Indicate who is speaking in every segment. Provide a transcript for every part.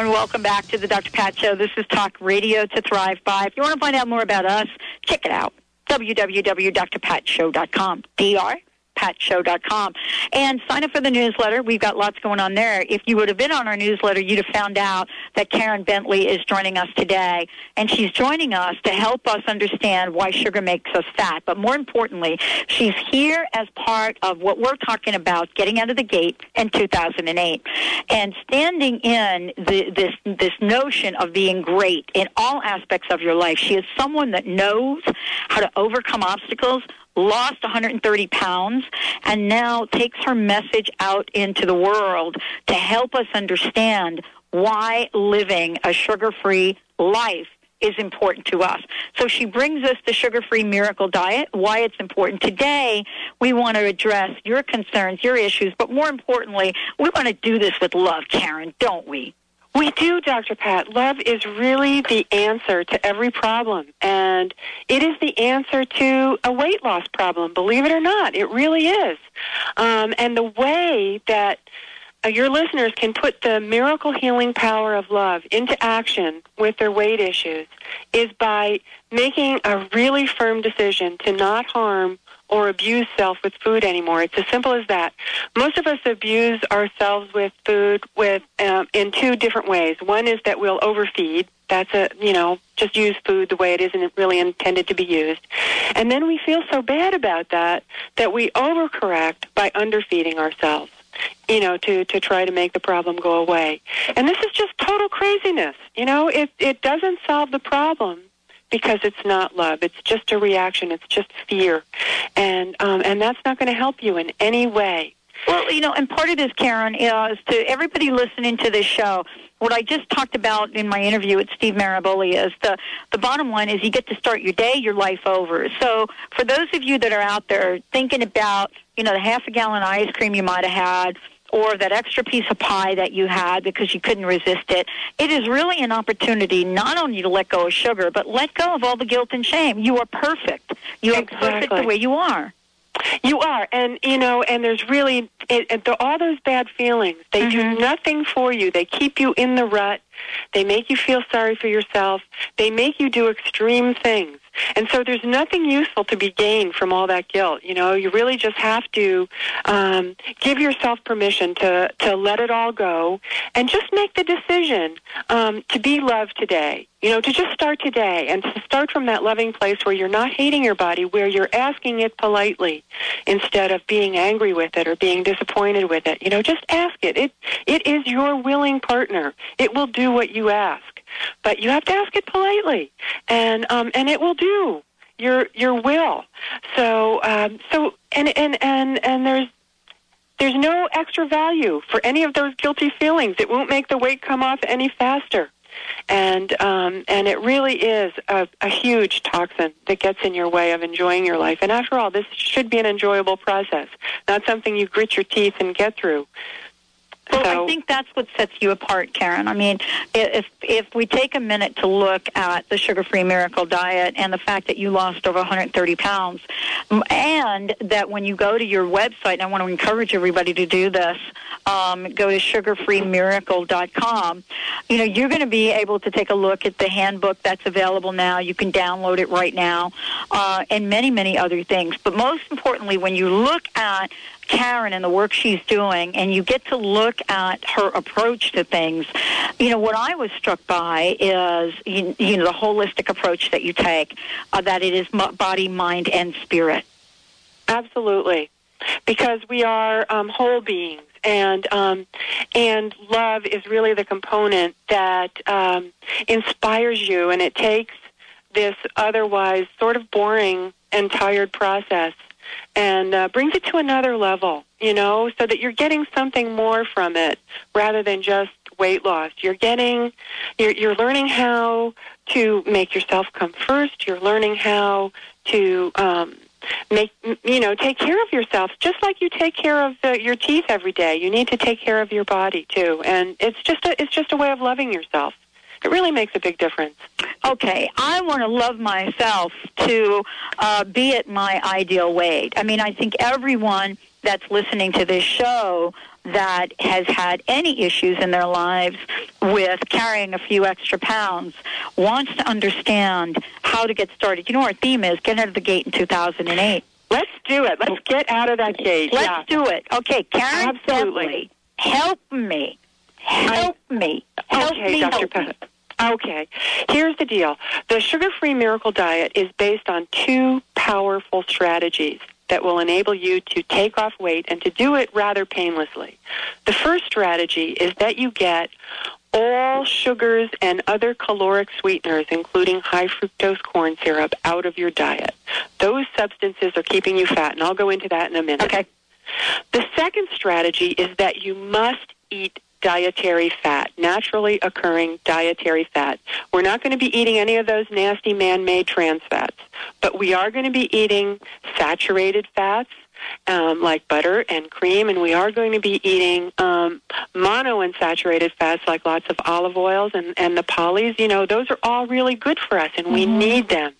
Speaker 1: everyone. Welcome back to the Dr. Pat Show. This is Talk Radio to Thrive By. If you want to find out more about us, check it out. www.drpatshow.com. DR patshow.com. And sign up for the newsletter. We've got lots going on there. If you would have been on our newsletter, you'd have found out that Karen Bentley is joining us today. And she's joining us to help us understand why sugar makes us fat. But more importantly, she's here as part of what we're talking about getting out of the gate in 2008 and standing in the, this, this notion of being great in all aspects of your life. She is someone that knows how to overcome obstacles, lost 130 pounds, and now takes her message out into the world to help us understand why living a sugar free life is important to us. So she brings us the sugar free miracle diet, why it's important. Today, we want to address your concerns, your issues, but more importantly, we want to do this with love, Karen, don't we?
Speaker 2: We do, Dr. Pat. Love is really the answer to every problem. And it is the answer to a weight loss problem, believe it or not. It really is. Um, and the way that uh, your listeners can put the miracle healing power of love into action with their weight issues is by making a really firm decision to not harm or abuse self with food anymore. It's as simple as that. Most of us abuse ourselves with food with um, in two different ways. One is that we'll overfeed. That's a you know just use food the way it isn't really intended to be used, and then we feel so bad about that that we overcorrect by underfeeding ourselves you know, to, to try to make the problem go away. And this is just total craziness. You know, it, it doesn't solve the problem because it's not love. It's just a reaction. It's just fear, and um, and that's not going to help you in any way.
Speaker 1: Well, you know, and part of this, Karen, is to everybody listening to this show. What I just talked about in my interview with Steve Maraboli is the the bottom line is you get to start your day, your life over. So for those of you that are out there thinking about, you know, the half a gallon ice cream you might have had, or that extra piece of pie that you had because you couldn't resist it. It is really an opportunity not only to let go of sugar, but let go of all the guilt and shame. You are perfect. You are
Speaker 2: exactly.
Speaker 1: perfect the way you are.
Speaker 2: You are, and you know, and there's really it, the, all those bad feelings. They
Speaker 1: mm-hmm.
Speaker 2: do nothing for you. They keep you in the rut. They make you feel sorry for yourself. They make you do extreme things. And so there's nothing useful to be gained from all that guilt. You know, you really just have to um, give yourself permission to, to let it all go and just make the decision um, to be loved today. You know, to just start today and to start from that loving place where you're not hating your body, where you're asking it politely instead of being angry with it or being disappointed with it. You know, just ask it. It it is your willing partner. It will do what you ask but you have to ask it politely, and um, and it will do your your will. So um, so and and and and there's there's no extra value for any of those guilty feelings. It won't make the weight come off any faster. And um, and it really is a, a huge toxin that gets in your way of enjoying your life. And after all, this should be an enjoyable process, not something you grit your teeth and get through.
Speaker 1: Well,
Speaker 2: so,
Speaker 1: I think that's what sets you apart, Karen. I mean, if if we take a minute to look at the sugar-free miracle diet and the fact that you lost over 130 pounds, and that when you go to your website, and I want to encourage everybody to do this, um, go to sugarfreemiracle.com. You know, you're going to be able to take a look at the handbook that's available now. You can download it right now, uh, and many many other things. But most importantly, when you look at Karen and the work she's doing, and you get to look at her approach to things. You know, what I was struck by is, you, know, the holistic approach that you take, uh, that it is body, mind, and spirit.
Speaker 2: Absolutely. Because we are um, whole beings. And um, and love is really the component that um, inspires you, and it takes this otherwise sort of boring and tired process and uh, brings it to another level, you know, so that you're getting something more from it rather than just weight loss. You're getting, you're, you're learning how to make yourself come first. You're learning how to um, make, you know, take care of yourself just like you take care of the, your teeth every day. You need to take care of your body too, and it's just a, it's just a way of loving yourself it really makes a big difference.
Speaker 1: Okay, I want to love myself to uh, be at my ideal weight. I mean, I think everyone that's listening to this show that has had any issues in their lives with carrying a few extra pounds wants to understand how to get started. You know, our theme is get out of the gate in 2008.
Speaker 2: Let's do it. Let's get out of that gate.
Speaker 1: Let's
Speaker 2: yeah.
Speaker 1: do it. Okay, Karen
Speaker 2: Absolutely.
Speaker 1: Bentley, help me. Help me. Help
Speaker 2: okay,
Speaker 1: me.
Speaker 2: Dr.
Speaker 1: help.
Speaker 2: Okay. Here's the deal. The sugar-free miracle diet is based on two powerful strategies that will enable you to take off weight and to do it rather painlessly. The first strategy is that you get all sugars and other caloric sweeteners, including high fructose corn syrup, out of your diet. Those substances are keeping you fat, and I'll go into that in a minute.
Speaker 1: Okay.
Speaker 2: The second strategy is that you must eat dietary fat, naturally occurring dietary fat. We're not going to be eating any of those nasty man-made trans fats, but we are going to be eating saturated fats um, like butter and cream, and we are going to be eating um, monounsaturated fats like lots of olive oils and, and the polys. You know, those are all really good for us, and we need them.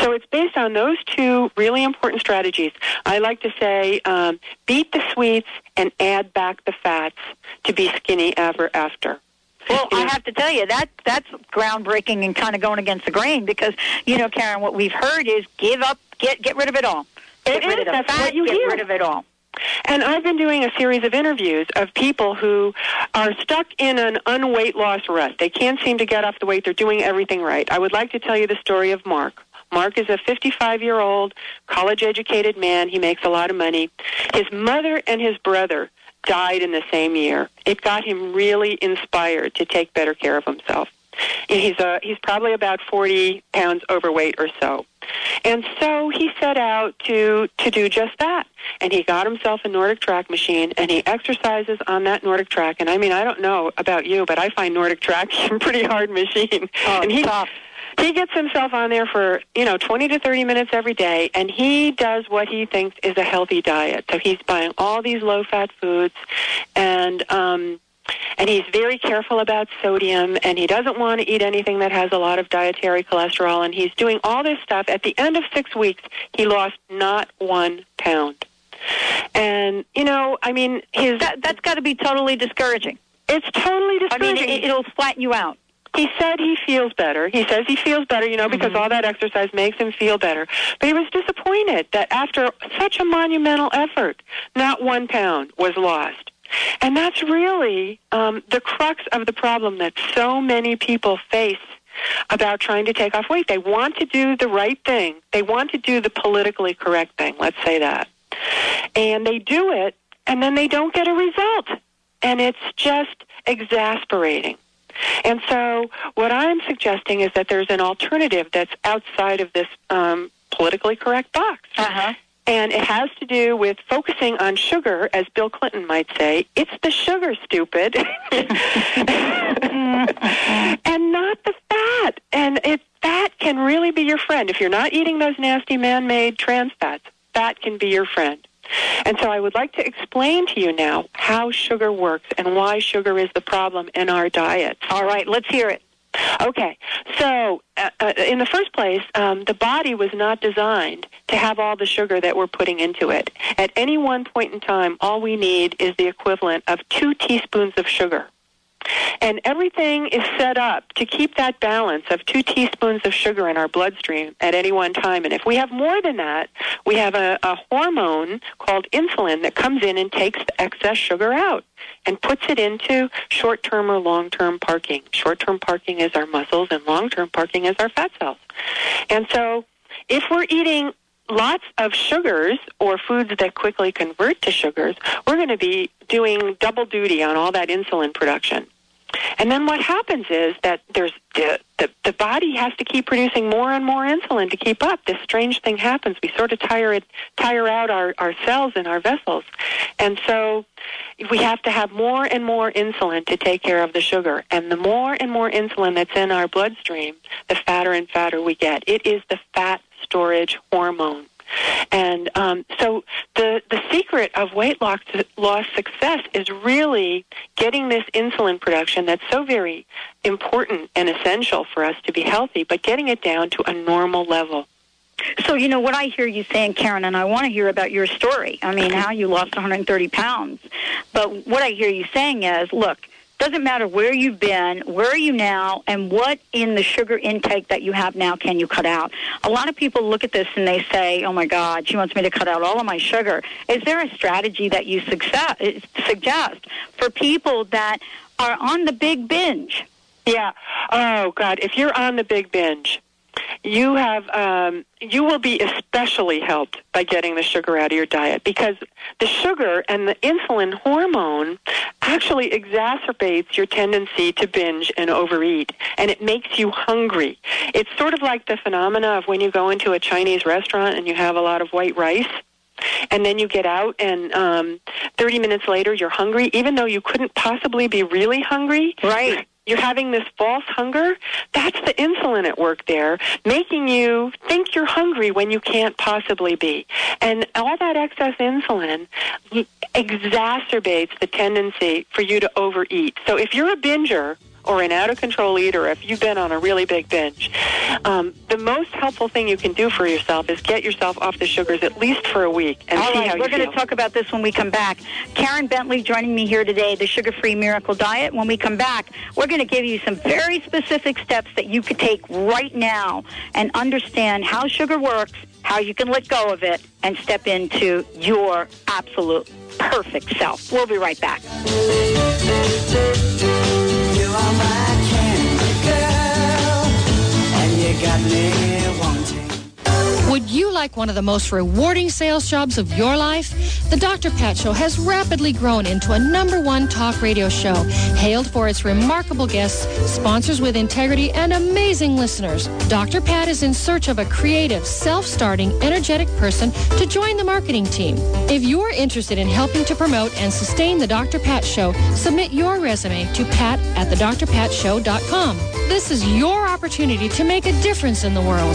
Speaker 2: So it's based on those two really important strategies. I like to say, um, beat the sweets and add back the fats to be skinny ever after.
Speaker 1: Well, I have to tell you that that's groundbreaking and kind of going against the grain because you know, Karen, what we've heard is give up, get get rid of it all. Get
Speaker 2: It
Speaker 1: rid
Speaker 2: is.
Speaker 1: of the
Speaker 2: That's
Speaker 1: fat,
Speaker 2: you
Speaker 1: get
Speaker 2: hear.
Speaker 1: rid of it all.
Speaker 2: And I've been doing a series of interviews of people who are stuck in an unweight loss rut. They can't seem to get off the weight. They're doing everything right. I would like to tell you the story of Mark. Mark is a 55 year old college educated man. He makes a lot of money. His mother and his brother died in the same year. It got him really inspired to take better care of himself. And He's a, he's probably about 40 pounds overweight or so. And so he set out to to do just that. And he got himself a NordicTrack machine and he exercises on that NordicTrack. And I mean, I don't know about you, but I find NordicTrack a pretty hard machine.
Speaker 1: Oh,
Speaker 2: and he
Speaker 1: tough.
Speaker 2: He gets himself on there for, you know, 20 to 30 minutes every day and he does what he thinks is a healthy diet. So he's buying all these low-fat foods and um and he's very careful about sodium and he doesn't want to eat anything that has a lot of dietary cholesterol and he's doing all this stuff at the end of 6 weeks he lost not 1 pound and you know i mean his
Speaker 1: That that's got to be totally discouraging.
Speaker 2: it's totally
Speaker 1: I mean,
Speaker 2: discouraging
Speaker 1: it, it'll flatten you out.
Speaker 2: He said he feels better. He says he feels better, you know, because
Speaker 1: Mm-hmm.
Speaker 2: all that exercise makes him feel better. But he was disappointed that after such a monumental effort, not one pound was lost. And that's really um, the crux of the problem that so many people face about trying to take off weight. They want to do the right thing. They want to do the politically correct thing, let's say that. And they do it, and then they don't get a result. And it's just exasperating. And so, what I'm suggesting is that there's an alternative that's outside of this um, politically correct box.
Speaker 1: Uh-huh.
Speaker 2: And it has to do with focusing on sugar, as Bill Clinton might say. It's the sugar, stupid. and not the fat. And it, fat can really be your friend. If you're not eating those nasty man made trans fats, fat can be your friend. And so I would like to explain to you now how sugar works and why sugar is the problem in our diet.
Speaker 1: All right, let's hear it.
Speaker 2: Okay, so uh, uh, in the first place, um, the body was not designed to have all the sugar that we're putting into it. At any one point in time, all we need is the equivalent of two teaspoons of sugar. And everything is set up to keep that balance of two teaspoons of sugar in our bloodstream at any one time. And if we have more than that, we have a, a hormone called insulin that comes in and takes the excess sugar out and puts it into short-term or long-term parking. Short-term parking is our muscles and long-term parking is our fat cells. And so if we're eating lots of sugars or foods that quickly convert to sugars, we're going to be doing double duty on all that insulin production. And then what happens is that there's the, the the body has to keep producing more and more insulin to keep up. This strange thing happens. We sort of tire it tire out our, our cells and our vessels. And so we have to have more and more insulin to take care of the sugar. And the more and more insulin that's in our bloodstream, the fatter and fatter we get. It is the fat storage hormone. And um, so the the secret of weight loss loss success is really getting this insulin production that's so very important and essential for us to be healthy, but getting it down to a normal level.
Speaker 1: So, you know, what I hear you saying, Karen, and I want to hear about your story. I mean, how you lost 130 pounds. But what I hear you saying is, look, doesn't matter where you've been, where are you now, and what in the sugar intake that you have now can you cut out. A lot of people look at this and they say, oh my God, she wants me to cut out all of my sugar. Is there a strategy that you success, eh, suggest for people that are on the big binge?
Speaker 2: Yeah. Oh God, if you're on the big binge, you have um, you will be especially helped by getting the sugar out of your diet because the sugar and the insulin hormone actually exacerbates your tendency to binge and overeat and it makes you hungry. It's sort of like the phenomena of when you go into a chinese restaurant and you have a lot of white rice and then you get out and um 30 minutes later you're hungry even though you couldn't possibly be really hungry.
Speaker 1: Right
Speaker 2: you're having this false hunger, that's the insulin at work there, making you think you're hungry when you can't possibly be. And all that excess insulin exacerbates the tendency for you to overeat. So if you're a binger, or an out of control eater, if you've been on a really big binge, um, the most helpful thing you can do for yourself is get yourself off the sugars at least for a week and
Speaker 1: All
Speaker 2: see
Speaker 1: right,
Speaker 2: how
Speaker 1: we're going to talk about this when we come back. Karen Bentley joining me here today, the Sugar Free Miracle Diet. When we come back, we're going to give you some very specific steps that you could take right now and understand how sugar works, how you can let go of it, and step into your absolute perfect self. We'll be right back. got me.
Speaker 3: Would you like one of the most rewarding sales jobs of your life? The Dr. Pat Show has rapidly grown into a number one talk radio show, hailed for its remarkable guests, sponsors with integrity, and amazing listeners. Dr. Pat is in search of a creative, self-starting, energetic person to join the marketing team. If you're interested in helping to promote and sustain the Dr. Pat Show, submit your resume to pat at thedrpatshow.com. This is your opportunity to make a difference in the world.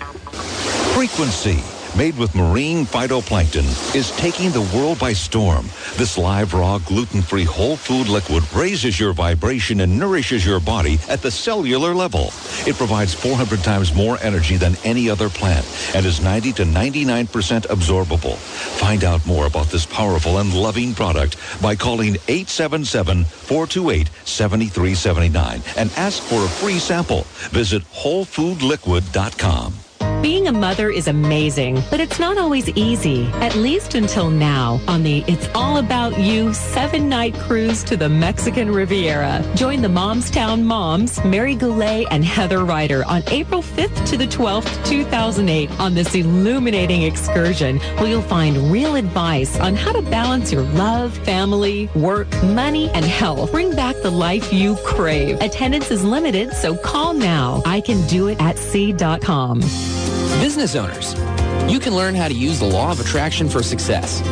Speaker 4: Frequency, made with marine phytoplankton, is taking the world by storm. This live, raw, gluten-free whole food liquid raises your vibration and nourishes your body at the cellular level. It provides 400 times more energy than any other plant and is 90 to 99% absorbable. Find out more about this powerful and loving product by calling 877-428-7379 and ask for a free sample. Visit wholefoodliquid.com.
Speaker 5: Being a mother is amazing, but it's not always easy, at least until now on the It's All About You seven night cruise to the Mexican Riviera. Join the Momstown Moms, Mary Goulet and Heather Reider on April 5th to the 12th, 2008 on this illuminating excursion where you'll find real advice on how to balance your love, family, work, money, and health. Bring back the life you crave. Attendance is limited, so call now. I can do it at sea.com.
Speaker 6: Business owners, you can learn how to use the law of attraction for success,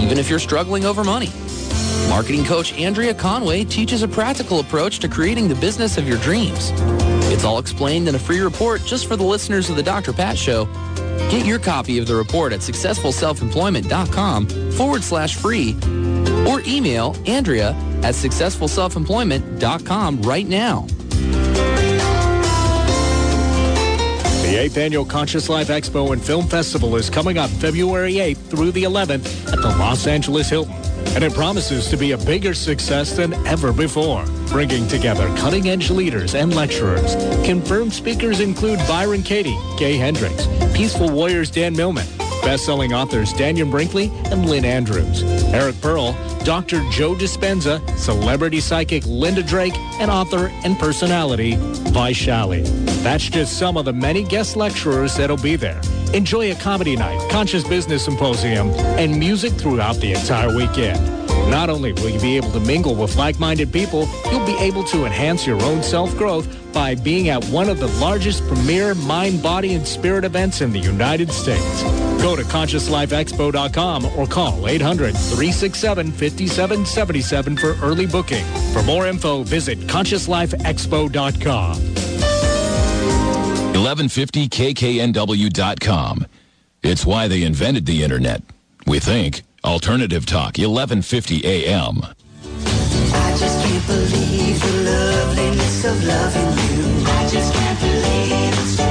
Speaker 6: even if you're struggling over money. Marketing coach Andrea Conway teaches a practical approach to creating the business of your dreams. It's all explained in a free report just for the listeners of the Dr. Pat Show. Get your copy of the report at successfulselfemployment.com forward slash free or email Andrea at successfulselfemployment.com right now.
Speaker 7: The 8th Annual Conscious Life Expo and Film Festival is coming up February 8th through the 11th at the Los Angeles Hilton. And it promises to be a bigger success than ever before, bringing together cutting-edge leaders and lecturers. Confirmed speakers include Byron Katie, Gay Hendricks, Peaceful Warriors Dan Millman, best-selling authors Dannion Brinkley and Lynn Andrews, Eric Pearl, Dr. Joe Dispenza, celebrity psychic Linda Drake, and author and personality Vaishali. That's just some of the many guest lecturers that'll be there. Enjoy a comedy night, conscious business symposium, and music throughout the entire weekend. Not only will you be able to mingle with like-minded people, you'll be able to enhance your own self-growth by being at one of the largest premier mind, body, and spirit events in the United States. Go to ConsciousLifeExpo.com or call 800-367-5777 for early booking. For more info, visit ConsciousLifeExpo.com.
Speaker 8: 1150kknw.com. It's why they invented the internet. We think. Alternative Talk, 1150 AM.
Speaker 9: I just can't believe the loveliness of loving you. I just can't believe it's true.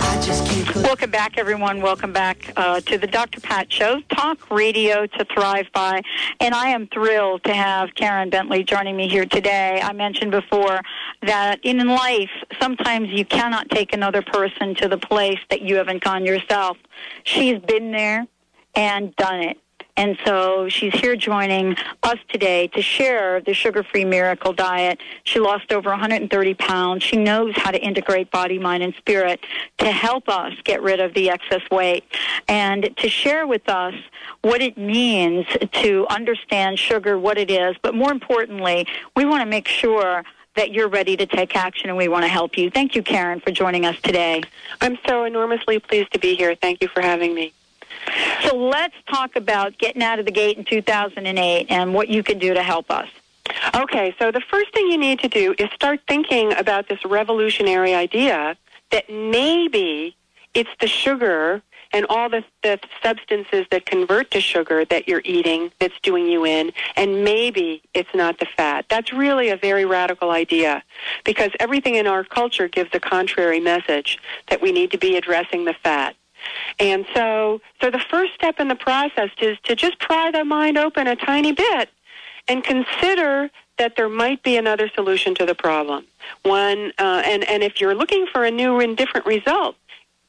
Speaker 9: I just can't believe
Speaker 1: Welcome back, everyone. Welcome back uh, to the Dr. Pat Show, talk radio to thrive by. And I am thrilled to have Karen Bentley joining me here today. I mentioned before that in life, sometimes you cannot take another person to the place that you haven't gone yourself. She's been there and done it. And so she's here joining us today to share the sugar-free miracle diet. She lost over 130 pounds. She knows how to integrate body, mind, and spirit to help us get rid of the excess weight and to share with us what it means to understand sugar, what it is. But more importantly, we want to make sure that you're ready to take action and we want to help you. Thank you, Karen, for joining us today.
Speaker 2: I'm so enormously pleased to be here. Thank you for having me.
Speaker 1: So let's talk about getting out of the gate in 2008 and what you can do to help us.
Speaker 2: Okay, so the first thing you need to do is start thinking about this revolutionary idea that maybe it's the sugar and all the, the substances that convert to sugar that you're eating that's doing you in, and maybe it's not the fat. That's really a very radical idea because everything in our culture gives a contrary message that we need to be addressing the fat. And so, so the first step in the process is to just pry the mind open a tiny bit and consider that there might be another solution to the problem. One, uh, and and if you're looking for a new and different result,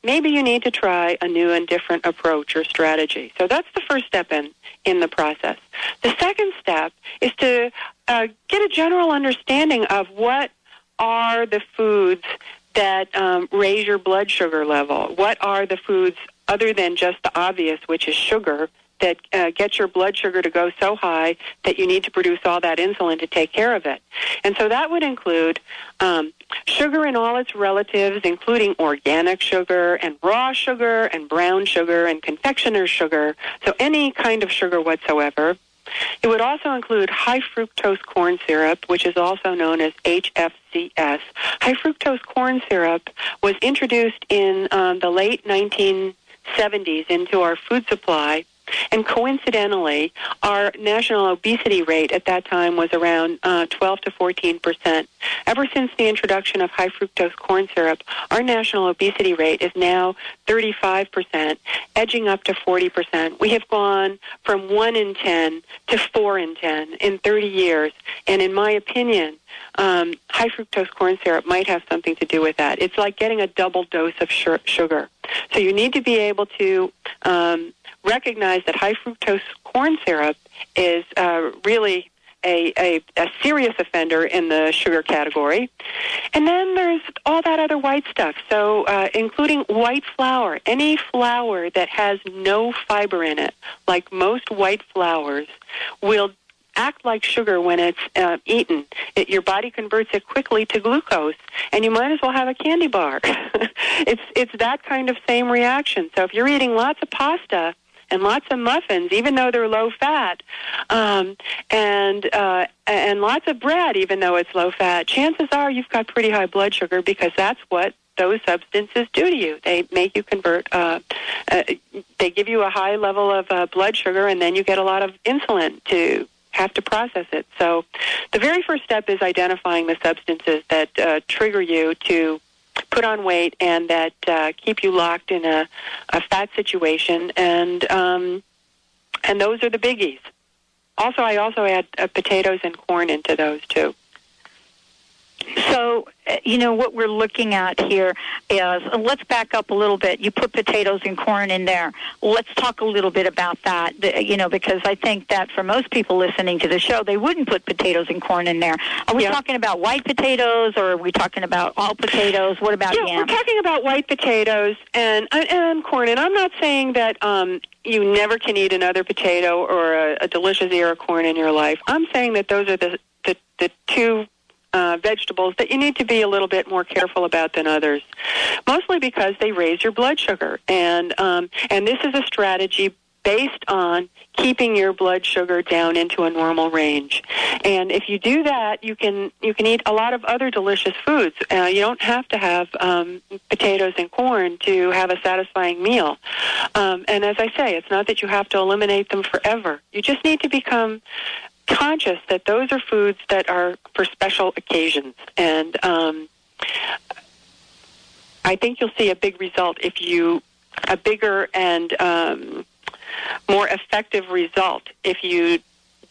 Speaker 2: maybe you need to try a new and different approach or strategy. So that's the first step in in the process. The second step is to uh, get a general understanding of what are the foods that um, raise your blood sugar level? What are the foods other than just the obvious, which is sugar, that uh, get your blood sugar to go so high that you need to produce all that insulin to take care of it? And so that would include um, sugar and all its relatives, including organic sugar and raw sugar and brown sugar and confectioner's sugar. So any kind of sugar whatsoever. It would also include high fructose corn syrup, which is also known as HFCS. High fructose corn syrup was introduced in um, the late 1970s into our food supply. And coincidentally, our national obesity rate at that time was around uh, 12 to 14 percent. Ever since the introduction of high fructose corn syrup, our national obesity rate is now 35 percent, edging up to 40 percent. We have gone from 1 in 10 to 4 in 10 in 30 years. And in my opinion, um, high fructose corn syrup might have something to do with that. It's like getting a double dose of sugar. So you need to be able to um, recognize that high fructose corn syrup is uh, really a, a, a serious offender in the sugar category. And then there's all that other white stuff, so uh, including white flour, any flour that has no fiber in it, like most white flours, will act like sugar when it's uh, eaten. It, your body converts it quickly to glucose, and you might as well have a candy bar. it's it's that kind of same reaction. So if you're eating lots of pasta and lots of muffins, even though they're low fat, um, and uh, and lots of bread, even though it's low fat, chances are you've got pretty high blood sugar because that's what those substances do to you. They make you convert. Uh, uh, they give you a high level of uh, blood sugar, and then you get a lot of insulin to have to process it. So, the very first step is identifying the substances that uh, trigger you to put on weight and that uh, keep you locked in a, a fat situation, and um, and those are the biggies. Also, I also add uh, potatoes and corn into those too.
Speaker 1: So, uh, you know, what we're looking at here is, uh, let's back up a little bit. You put potatoes and corn in there. Let's talk a little bit about that, you know, because I think that for most people listening to the show, they wouldn't put potatoes and corn in there. Are we
Speaker 2: Yeah.
Speaker 1: talking about white potatoes or are we talking about all potatoes? What about
Speaker 2: Yeah,
Speaker 1: yams?
Speaker 2: we're talking about white potatoes and and, and corn, and I'm not saying that um, you never can eat another potato or a, a delicious ear of corn in your life. I'm saying that those are the the, the two. Uh, vegetables that you need to be a little bit more careful about than others, mostly because they raise your blood sugar, and um, and this is a strategy based on keeping your blood sugar down into a normal range. And if you do that, you can you can eat a lot of other delicious foods. Uh, you don't have to have um, potatoes and corn to have a satisfying meal. Um, and as I say, it's not that you have to eliminate them forever. You just need to become conscious that those are foods that are for special occasions. And um, I think you'll see a big result if you a bigger and um, more effective result if you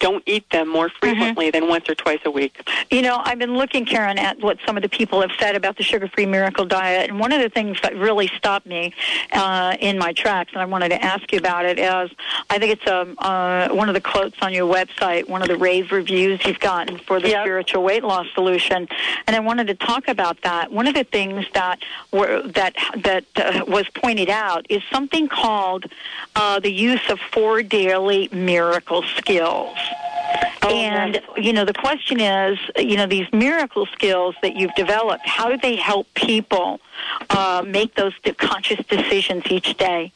Speaker 2: don't eat them more frequently than once or twice a week.
Speaker 1: You know, I've been looking, Karen, at what some of the people have said about the sugar-free miracle diet, and one of the things that really stopped me uh, in my tracks, and I wanted to ask you about it, is I think it's um, uh, one of the quotes on your website, one of the rave reviews you've gotten for the
Speaker 2: Yep.
Speaker 1: spiritual weight loss solution, and I wanted to talk about that. One of the things that were that that uh, was pointed out is something called uh, the use of four daily miracle skills. And you know, the question is, you know, these miracle skills that you've developed, how do they help people uh, make those conscious decisions each day?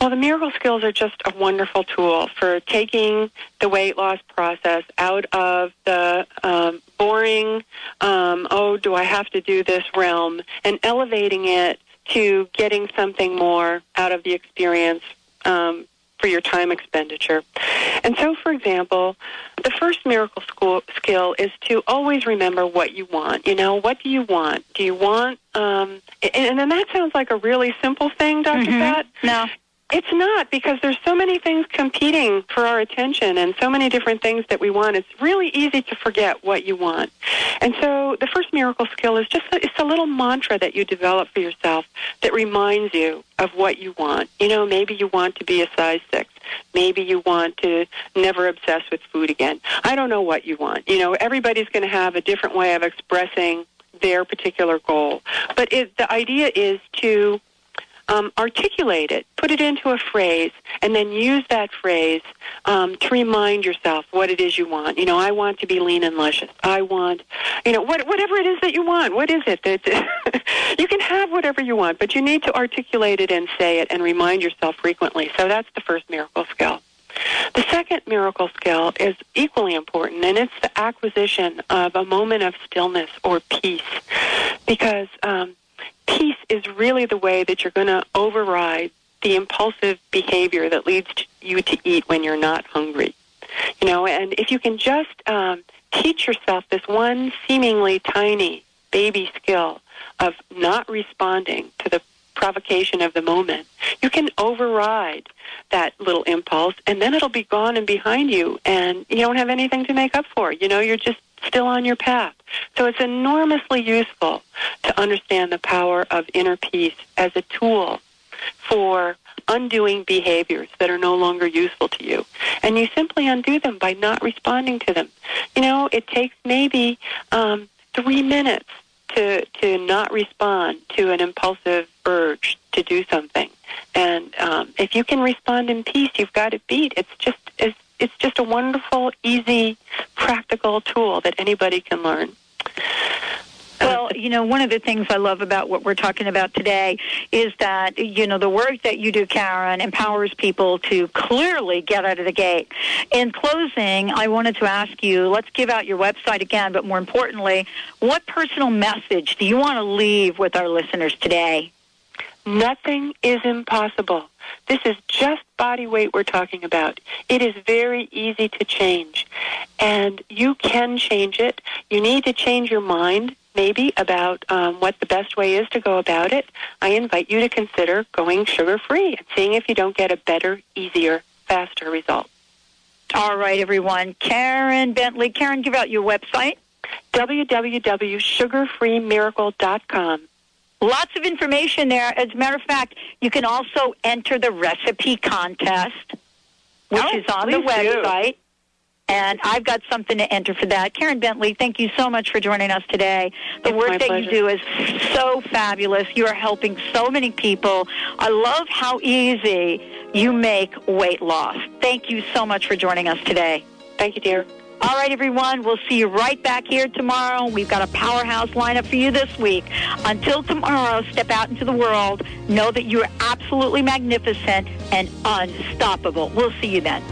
Speaker 2: Well, the miracle skills are just a wonderful tool for taking the weight loss process out of the um, boring, um, oh, do I have to do this realm, and elevating it to getting something more out of the experience um, for your time expenditure. And so, for example, the first miracle school, skill is to always remember what you want. You know, what do you want? Do you want, um, and, and then that sounds like a really simple thing, doctor Pat.
Speaker 1: No.
Speaker 2: It's not because there's so many things competing for our attention and so many different things that we want. It's really easy to forget what you want. And so the first miracle skill is just a, it's a little mantra that you develop for yourself that reminds you of what you want. You know, maybe you want to be a size 6. Maybe you want to never obsess with food again. I don't know what you want. You know, everybody's going to have a different way of expressing their particular goal. But it, the idea is to um, articulate it, put it into a phrase, and then use that phrase um, to remind yourself what it is you want. You know, I want to be lean and luscious. I want, you know, what, whatever it is that you want. What is it? That you can have whatever you want, but you need to articulate it and say it and remind yourself frequently. So that's the first miracle skill. The second miracle skill is equally important, and it's the acquisition of a moment of stillness or peace. Because um, peace is really the way that you're going to override the impulsive behavior that leads you to eat when you're not hungry. You know, and if you can just um, teach yourself this one seemingly tiny baby skill of not responding to the provocation of the moment, you can override that little impulse and then it'll be gone and behind you and you don't have anything to make up for. You know, you're just still on your path. So it's enormously useful to understand the power of inner peace as a tool for undoing behaviors that are no longer useful to you. And you simply undo them by not responding to them. You know, it takes maybe um, three minutes to, to not respond to an impulsive urge to do something. And um, if you can respond in peace, you've got it beat. It's just it's, it's just a wonderful, easy, practical tool that anybody can learn.
Speaker 1: Well, you know, one of the things I love about what we're talking about today is that, you know, the work that you do, Karen, empowers people to clearly get out of the gate. In closing, I wanted to ask you, let's give out your website again, but more importantly, what personal message do you want to leave with our listeners today?
Speaker 2: Nothing is impossible. This is just body weight we're talking about. It is very easy to change. And you can change it. You need to change your mind, maybe, about um, what the best way is to go about it. I invite you to consider going sugar free and seeing if you don't get a better, easier, faster result.
Speaker 1: All right, everyone. Karen Bentley. Karen, give out your website.
Speaker 2: www.sugarfreemiracle.com.
Speaker 1: Lots of information there. As a matter of fact, you can also enter the recipe contest, which
Speaker 2: Oh,
Speaker 1: is on the
Speaker 2: please do.
Speaker 1: website. And I've got something to enter for that. Karen Bentley, thank you so much for joining us today. The
Speaker 2: It's
Speaker 1: work that
Speaker 2: pleasure.
Speaker 1: you do is so fabulous. You are helping so many people. I love how easy you make weight loss. Thank you so much for joining us today.
Speaker 2: Thank you, dear.
Speaker 1: All right, everyone. We'll see you right back here tomorrow. We've got a powerhouse lineup for you this week. Until tomorrow, step out into the world. Know that you are absolutely magnificent and unstoppable. We'll see you then.